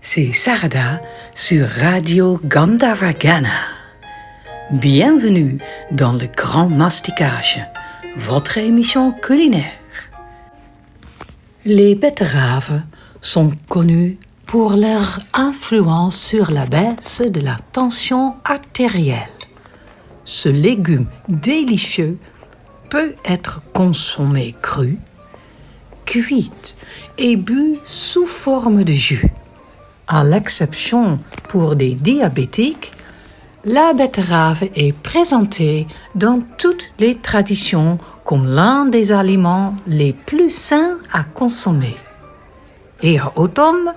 C'est Sarada sur Radio Gandavagana. Bienvenue dans le Grand Masticage, votre émission culinaire. Les betteraves sont connues pour leur influence sur la baisse de la tension artérielle. Ce légume délicieux peut être consommé cru, cuite et bu sous forme de jus. À l'exception pour des diabétiques, la betterave est présentée dans toutes les traditions comme l'un des aliments les plus sains à consommer. Et à automne,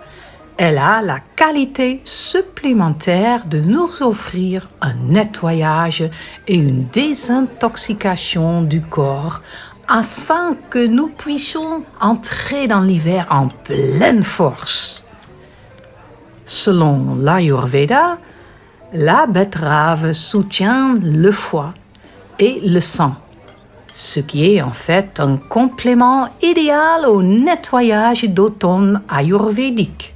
elle a la qualité supplémentaire de nous offrir un nettoyage et une désintoxication du corps afin que nous puissions entrer dans l'hiver en pleine force. Selon l'Ayurveda, la betterave soutient le foie et le sang, ce qui est en fait un complément idéal au nettoyage d'automne ayurvédique.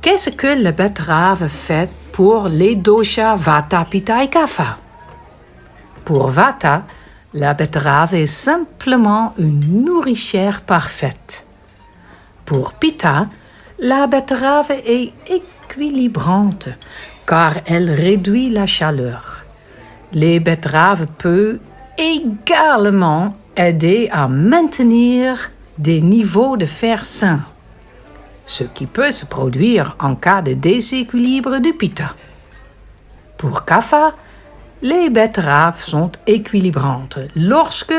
Qu'est-ce que la betterave fait pour les doshas Vata, Pitta et Kapha? Pour Vata, la betterave est simplement une nourricière parfaite. Pour Pitta, la betterave est équilibrante car elle réduit la chaleur. Les betteraves peuvent également aider à maintenir des niveaux de fer sain, ce qui peut se produire en cas de déséquilibre du pitta. Pour Kapha, les betteraves sont équilibrantes lorsque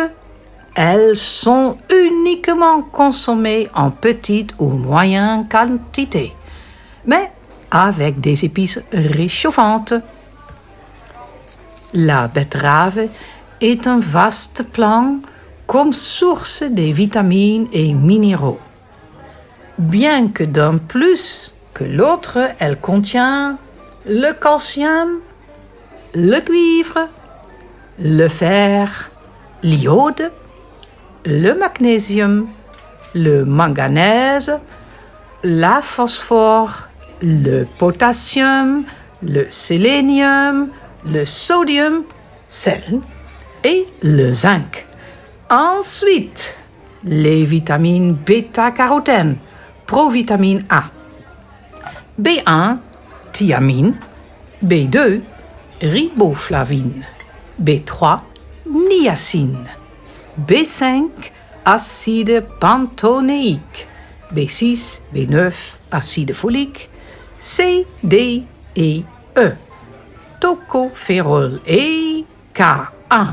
elles sont uniquement consommées en petite ou moyenne quantité, mais avec des épices réchauffantes. La betterave est un vaste plant comme source de vitamines et minéraux. Bien que d'un plus que l'autre, elle contient le calcium, le cuivre, le fer, l'iode, le magnésium, le manganèse, la phosphore, le potassium, le sélénium, le sodium, sel et le zinc. Ensuite, les vitamines bêta-carotène, provitamine A, B1, thiamine, B2, riboflavine, B3, niacine, B5, acide pantonéique, B6, B9, acide folique, C, D et E, tocopherol et K1.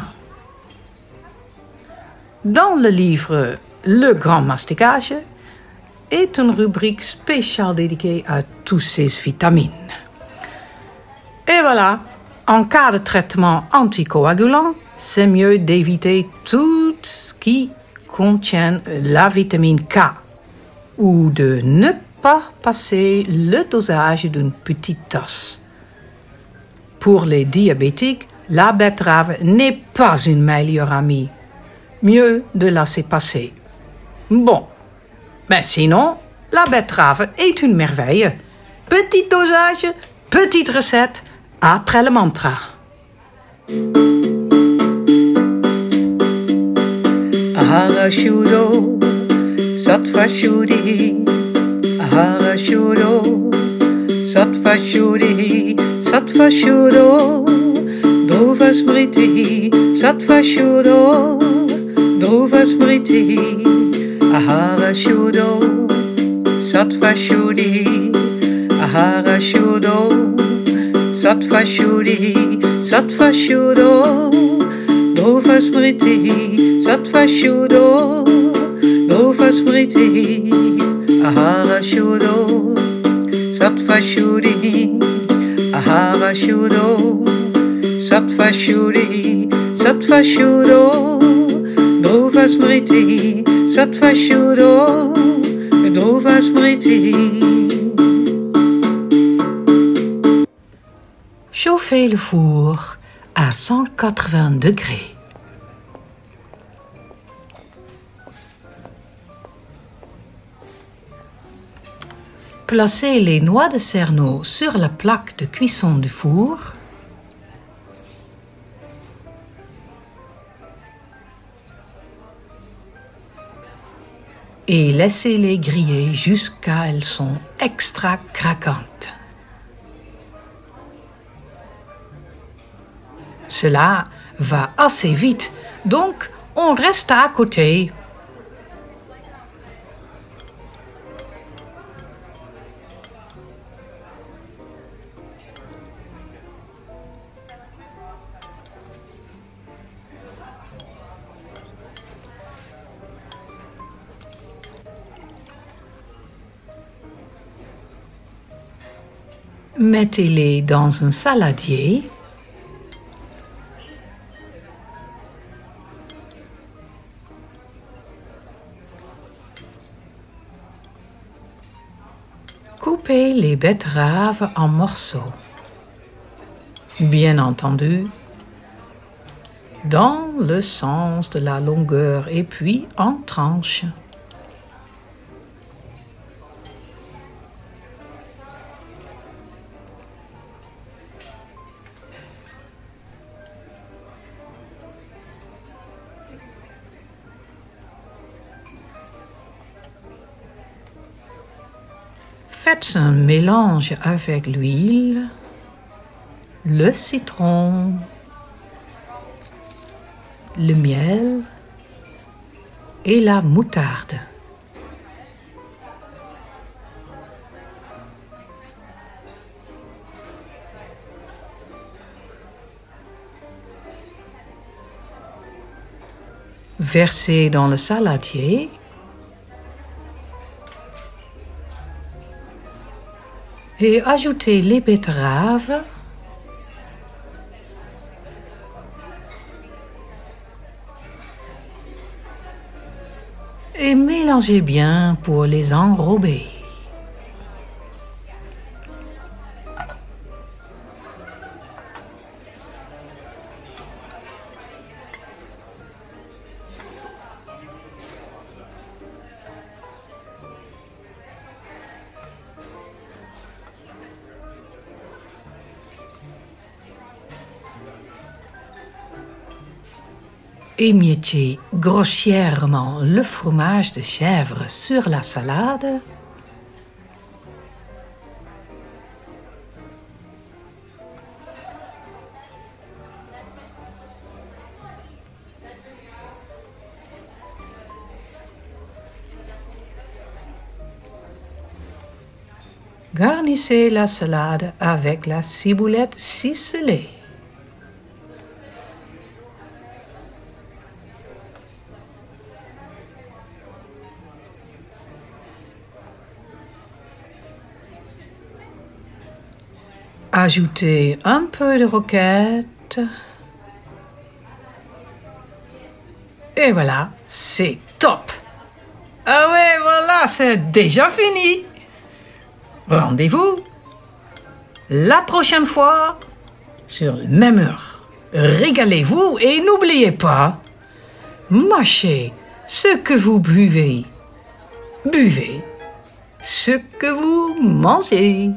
Dans le livre Le Grand Masticage est une rubrique spéciale dédiée à toutes ces vitamines. Et voilà, en cas de traitement anticoagulant, c'est mieux d'éviter tout ce qui contient la vitamine K ou de ne pas passer le dosage d'une petite tasse. Pour les diabétiques, la betterave n'est pas une meilleure amie. Mieux de laisser passer. Bon, mais sinon, la betterave est une merveille. Petit dosage, petite recette, après le mantra. Ahara shudo, sattva shudi. Ahara shudo, sattva shudi, sattva shudo. Dhruva smriti, sattva shudo, dhruva smriti. Ahara shudo, sattva shudi, ahara shudo. Sattva-shuddhi, Sattva-shuddho, Nova-smriti, Sattva-shuddho, Nova-smriti, Ahara-shuddho, Sattva-shuddhi, Ahara-shuddho, Sattva-shuddhi, Sattva-shuddho, Nova-smriti, Sattva-shuddho, Nova-smriti, Chauffez le four à 180 degrés. Placez les noix de cerneau sur la plaque de cuisson du four. Et laissez-les griller jusqu'à elles sont extra craquantes. Cela va assez vite, donc on reste à côté. Mettez-les dans un saladier. Coupez les betteraves en morceaux. Bien entendu, dans le sens de la longueur et puis en tranches. Faites un mélange avec l'huile, le citron, le miel et la moutarde. Versez dans le saladier et ajoutez les betteraves et mélangez bien pour les enrober. Émiettez grossièrement le fromage de chèvre sur la salade. Garnissez la salade avec la ciboulette ciselée. Ajoutez un peu de roquette. Et voilà, c'est top. Ah ouais, voilà, c'est déjà fini. Rendez-vous la prochaine fois sur la même heure. Régalez-vous et n'oubliez pas, mâchez ce que vous buvez. Buvez ce que vous mangez.